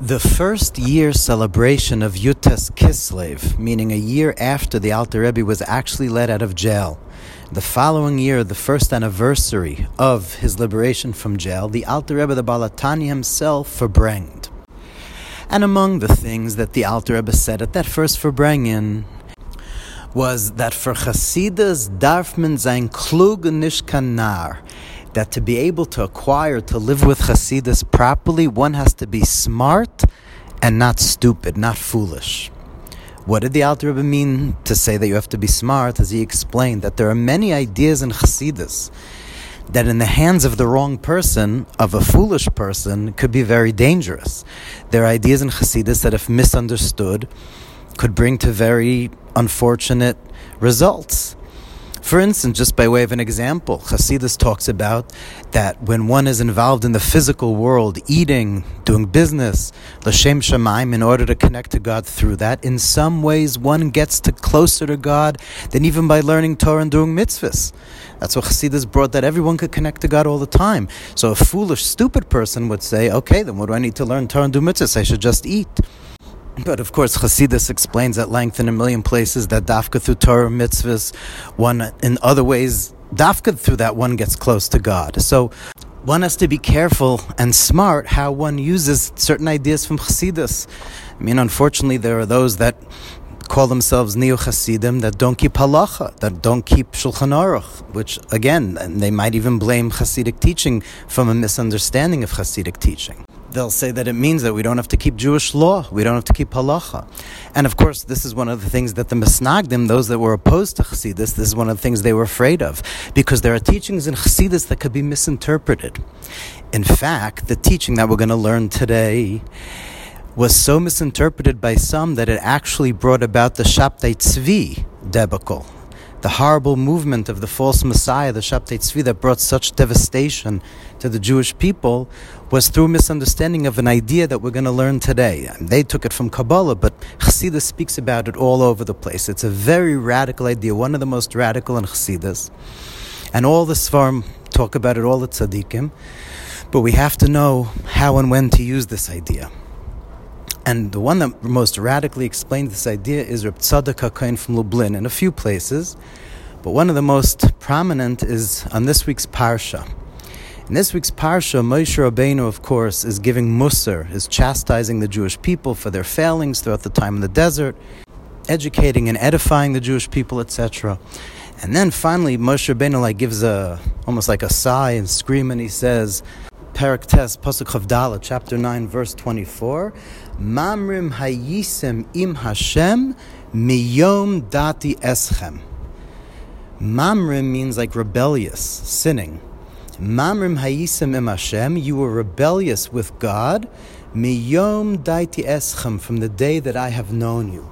The first year celebration of Yud Tes Kislev, meaning a year after the Alter Rebbe was actually let out of jail, the following year, the first anniversary of his liberation from jail, the Alter Rebbe, the Baal HaTanya himself, farbrenged. And among the things that the Alter Rebbe said at that first farbrengen was that for Chassidus darf man sein klug nishkanar, that to be able to acquire, to live with Hasidus properly, one has to be smart and not stupid, not foolish. What did the Alter Rebbe mean to say that you have to be smart? As he explained, that there are many ideas in Hasidus that in the hands of the wrong person, of a foolish person, could be very dangerous. There are ideas in Hasidus that, if misunderstood, could bring to very unfortunate results. For instance, just by way of an example, Hasidus talks about that when one is involved in the physical world, eating, doing business, l'shem shamayim, in order to connect to God through that, in some ways one gets to closer to God than even by learning Torah and doing mitzvahs. That's what Hasidus brought, that everyone could connect to God all the time. So a foolish, stupid person would say, okay, then what do I need to learn Torah and do mitzvahs? I should just eat. But of course, Hasidus explains at length in a million places that dafka through Torah mitzvahs, one in other ways, dafka through that one gets close to God. So one has to be careful and smart how one uses certain ideas from Hasidus. I mean, unfortunately, there are those that call themselves neo Hasidim that don't keep halacha, that don't keep Shulchan Aruch, which again, they might even blame Hasidic teaching from a misunderstanding of Hasidic teaching they'll say that it means that we don't have to keep Jewish law, we don't have to keep halacha. And of course, this is one of the things that the Misnagdim, those that were opposed to Chassidus, this is one of the things they were afraid of, because there are teachings in Chassidus that could be misinterpreted. In fact, the teaching that we're going to learn today was so misinterpreted by some that it actually brought about the Shabtai Tzvi debacle the horrible movement of the false Messiah, the Shabtai Tzvi, that brought such devastation to the Jewish people, was through misunderstanding of an idea that we're going to learn today. And they took it from Kabbalah, but Chassidus speaks about it all over the place. It's a very radical idea, one of the most radical in Chassidus. And all the Svarim talk about it, all the tzaddikim. But we have to know how and when to use this idea. And the one that most radically explains this idea is Reb Tzadok HaKohen from Lublin in a few places. But one of the most prominent is on this week's Parsha. In this week's Parsha, Moshe Rabbeinu, of course, is giving Musar, is chastising the Jewish people for their failings throughout the time in the desert, educating and edifying the Jewish people, etc. And then finally, Moshe Rabbeinu like gives a almost like a sigh and scream, and he says, Perek Tes, Pasuk Chof Daled, chapter 9, verse 24. Mamrim hayisem im Hashem miyom dati eschem. Mamrim means like rebellious, sinning. Mamrim hayisem im Hashem, you were rebellious with God, miyom dati eschem, from the day that I have known you.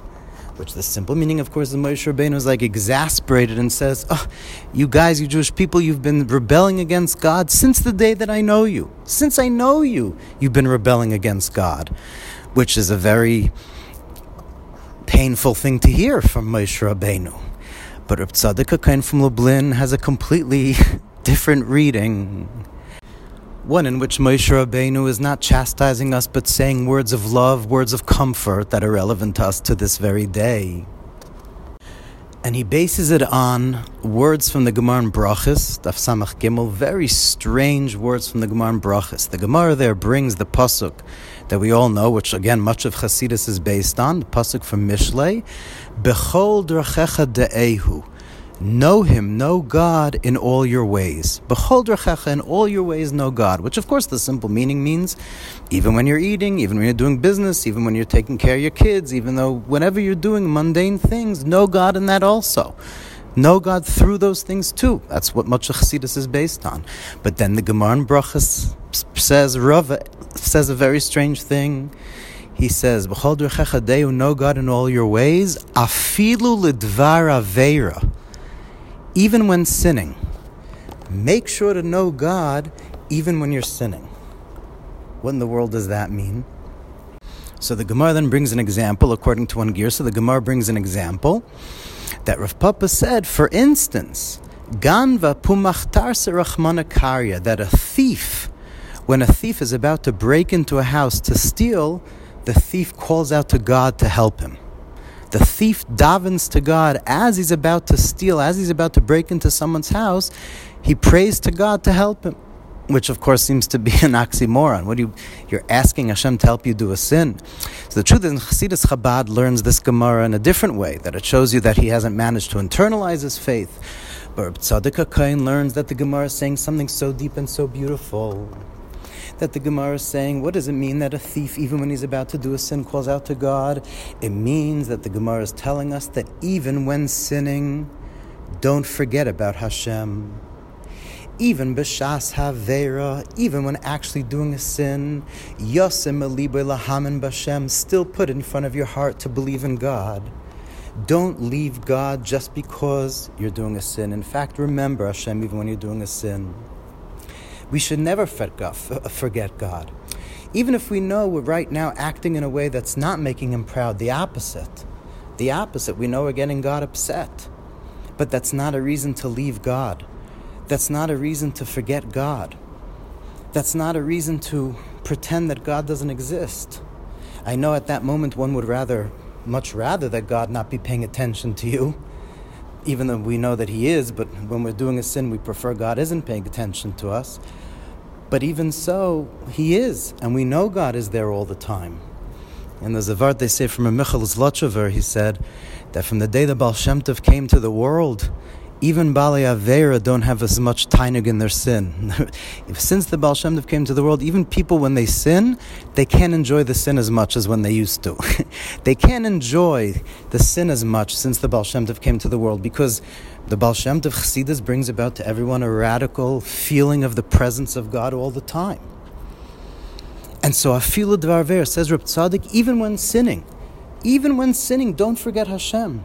Which the simple meaning, of course, is Moshe Rabbeinu is like exasperated and says, oh, You guys, you Jewish people, you've been rebelling against God since the day that I know you. Since I know you, you've been rebelling against God. Which is a very painful thing to hear from Moshe Rabbeinu. But Reb Tzadok from Lublin has a completely different reading one in which Moshe Rabbeinu is not chastising us but saying words of love, words of comfort that are relevant to us to this very day. And he bases it on words from the Gemara in Brachas, Daf Samach Gimel, very strange words from the Gemara in Brachas. The Gemara there brings the pasuk that we all know, which again much of Chasidus is based on, the pasuk from Mishlei, Bechol drachecha de'ehu. Know him, know God in all your ways. Rachecha in all your ways know God, which of course the simple meaning means even when you're eating, even when you're doing business, even when you're taking care of your kids, even though whenever you're doing mundane things, know God in that also. Know God through those things too. That's what much of Chassidus is based on. But then the Gemara in Brachas says, Rav says a very strange thing. He says, know God in all your ways, afilu lidvar even when sinning. Make sure to know God even when you're sinning. What in the world does that mean? So the Gemara then brings an example according to one gear. So the Gemara brings an example that Rav Papa said, for instance, Ganva pumachtar karya, that a thief When a thief is about to break into a house to steal, the thief calls out to God to help him. The thief davens to God as he's about to steal, as he's about to break into someone's house. He prays to God to help him, which of course seems to be an oxymoron. What you? You're asking Hashem to help you do a sin. So the truth is, Chassidus Chabad learns this Gemara in a different way. That it shows you that he hasn't managed to internalize his faith. But Tzadok HaKohen learns that the Gemara is saying something so deep and so beautiful that the Gemara is saying, what does it mean that a thief, even when he's about to do a sin, calls out to God? It means that the Gemara is telling us that even when sinning, don't forget about Hashem. Even b'shas havera, even when actually doing a sin, yosem lahamin b'Hashem, still put in front of your heart to believe in God. Don't leave God just because you're doing a sin. In fact, remember Hashem even when you're doing a sin. We should never uh, forget God. Even if we know we're right now acting in a way that's not making Him proud, the opposite. The opposite. We know we're getting God upset. But that's not a reason to leave God. That's not a reason to forget God. That's not a reason to pretend that God doesn't exist. I know at that moment one would rather, much rather, that God not be paying attention to you even though we know that He is, but when we're doing a sin, we prefer God isn't paying attention to us. But even so, He is, and we know God is there all the time. And there's a word they say from a Michel Zlotchover, he said that from the day the Baal Shem Tov came to the world, even Bali Avera don't have as much tainig in their sin. Since the Baal Shem Tov came to the world, even people when they sin, they can't enjoy the sin as much as when they used to. they can't enjoy the sin as much since the Baal Shem Tov came to the world because the Baal Shem Tov Chassidus brings about to everyone a radical feeling of the presence of God all the time. And so Afilu Dvar says Reb Tzadok, even when sinning, even when sinning, don't forget Hashem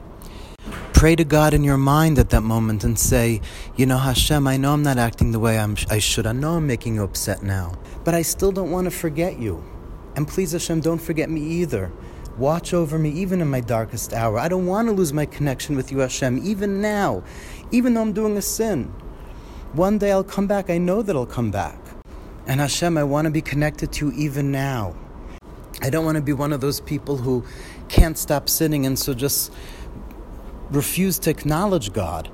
pray to God in your mind at that moment and say, You know, Hashem, I know I'm not acting the way I'm, I should. I know I'm making you upset now. But I still don't want to forget you. And please, Hashem, don't forget me either. Watch over me even in my darkest hour. I don't want to lose my connection with you, Hashem, even now, even though I'm doing a sin. One day I'll come back. I know that I'll come back. And Hashem, I want to be connected to you even now. I don't want to be one of those people who can't stop sinning and so just refuse to acknowledge God,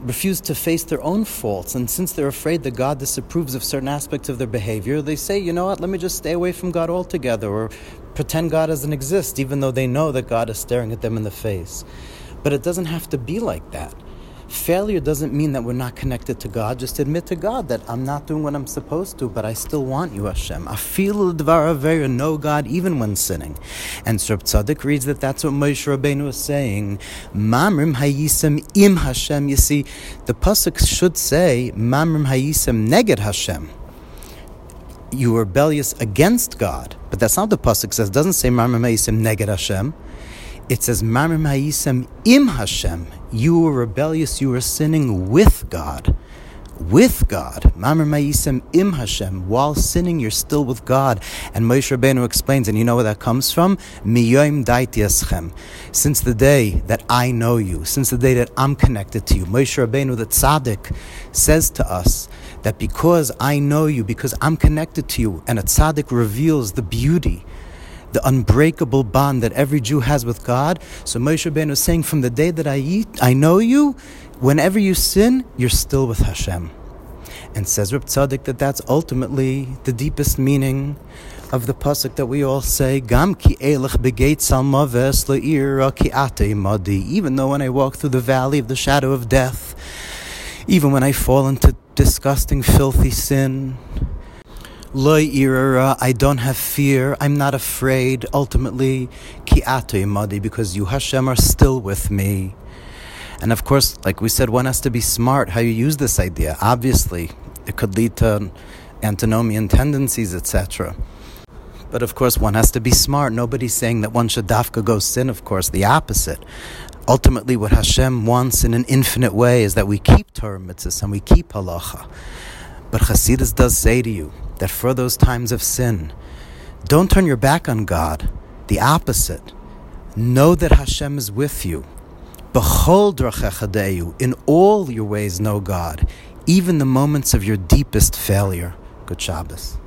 refuse to face their own faults. And since they're afraid that God disapproves of certain aspects of their behavior, they say, you know what, let me just stay away from God altogether or pretend God doesn't exist, even though they know that God is staring at them in the face. But it doesn't have to be like that. Failure doesn't mean that we're not connected to God. Just admit to God that I'm not doing what I'm supposed to, but I still want you, Hashem. I feel the dvar know God even when sinning. And Sir Tzadok reads that that's what Moshe Rabbeinu is saying. Mamrim hayisem im Hashem. You see, the pasuk should say Mamrim hayisem neged Hashem. You were rebellious against God, but that's not the pasuk says. It doesn't say Mamrim hayisem neged Hashem. It says Mamrim hayisem im Hashem you were rebellious, you were sinning with God. With God. Mamar Ma'isem im Hashem. While sinning, you're still with God. And Moshe Rabbeinu explains, and you know where that comes from? Miyoim daiti Since the day that I know you, since the day that I'm connected to you, Moshe Rabbeinu, the tzaddik, says to us that because I know you, because I'm connected to you, and a tzaddik reveals the beauty the unbreakable bond that every Jew has with God. So Moshe Rabbeinu is saying, from the day that I eat, I know you, whenever you sin, you're still with Hashem. And says Reb Tzadok that that's ultimately the deepest meaning of the pasuk that we all say, Gam ki ki ate madi. Even though when I walk through the valley of the shadow of death, even when I fall into disgusting, filthy sin, Loy irara, I don't have fear, I'm not afraid, ultimately, ki imadi, because you, Hashem, are still with me. And of course, like we said, one has to be smart how you use this idea. Obviously, it could lead to antinomian tendencies, etc. But of course, one has to be smart. Nobody's saying that one should dafka go sin, of course, the opposite. Ultimately, what Hashem wants in an infinite way is that we keep Torah mitzvahs and we keep halacha. But Chassidus does say to you that for those times of sin, don't turn your back on God. The opposite. Know that Hashem is with you. Behold in all your ways, know God, even the moments of your deepest failure. Good Shabbos.